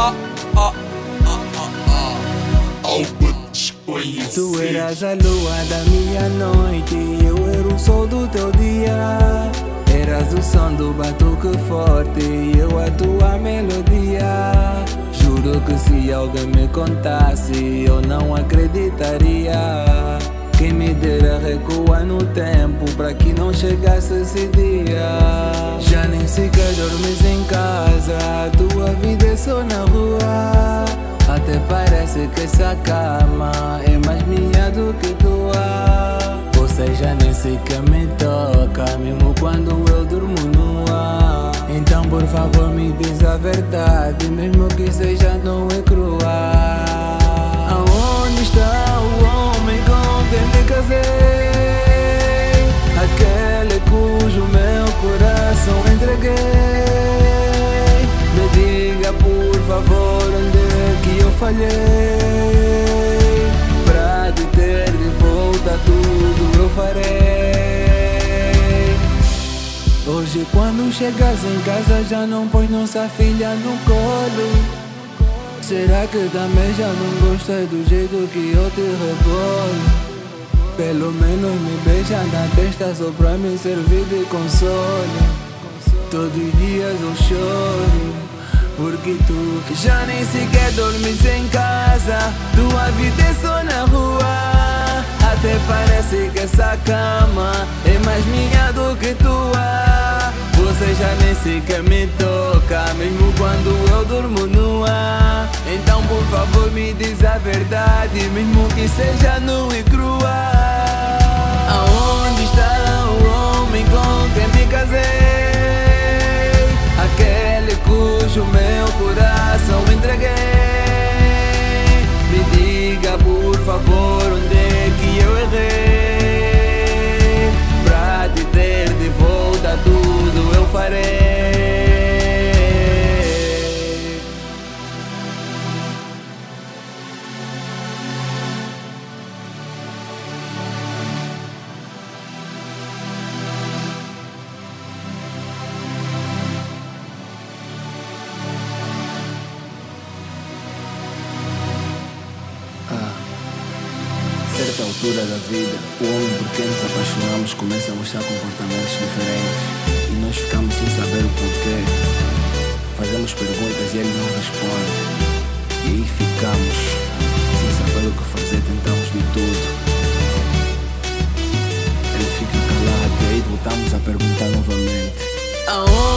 Uh. Tu eras a lua da minha noite, eu era o sol do teu dia. Eras o som do batuque forte, eu a tua melodia. Juro que se alguém me contasse, eu não acreditaria. Quem me dera recuar no tempo para que não chegasse esse dia. Já nem sequer dormes em casa, tua vida é só na rua. Até parece que essa cama é mais minha do que tua. Você já nem sequer me toca, mesmo quando eu durmo nua. Então por favor me diz a verdade, mesmo que seja não é crua. Eu falhei. Pra te ter de volta tudo eu farei. Hoje quando chegas em casa já não põe nossa filha no colo. Será que também já não gostas do jeito que eu te rebolo? Pelo menos me beija na testa só pra me servir de consolo. Todos os dias eu choro. Porque tu já nem sequer dormes em casa. Tua vida é só na rua. Até parece que essa cama é mais minha do que tua. Você já nem sequer me toca, mesmo quando eu durmo nua. Então por favor me diz a verdade, mesmo que seja nua e crua. Altura da vida, o homem por quem nos apaixonamos começa a mostrar comportamentos diferentes e nós ficamos sem saber o porquê. Fazemos perguntas e ele não responde. E aí ficamos sem saber o que fazer, tentamos de tudo. Ele fica calado e aí voltamos a perguntar novamente. Aonde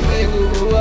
baby.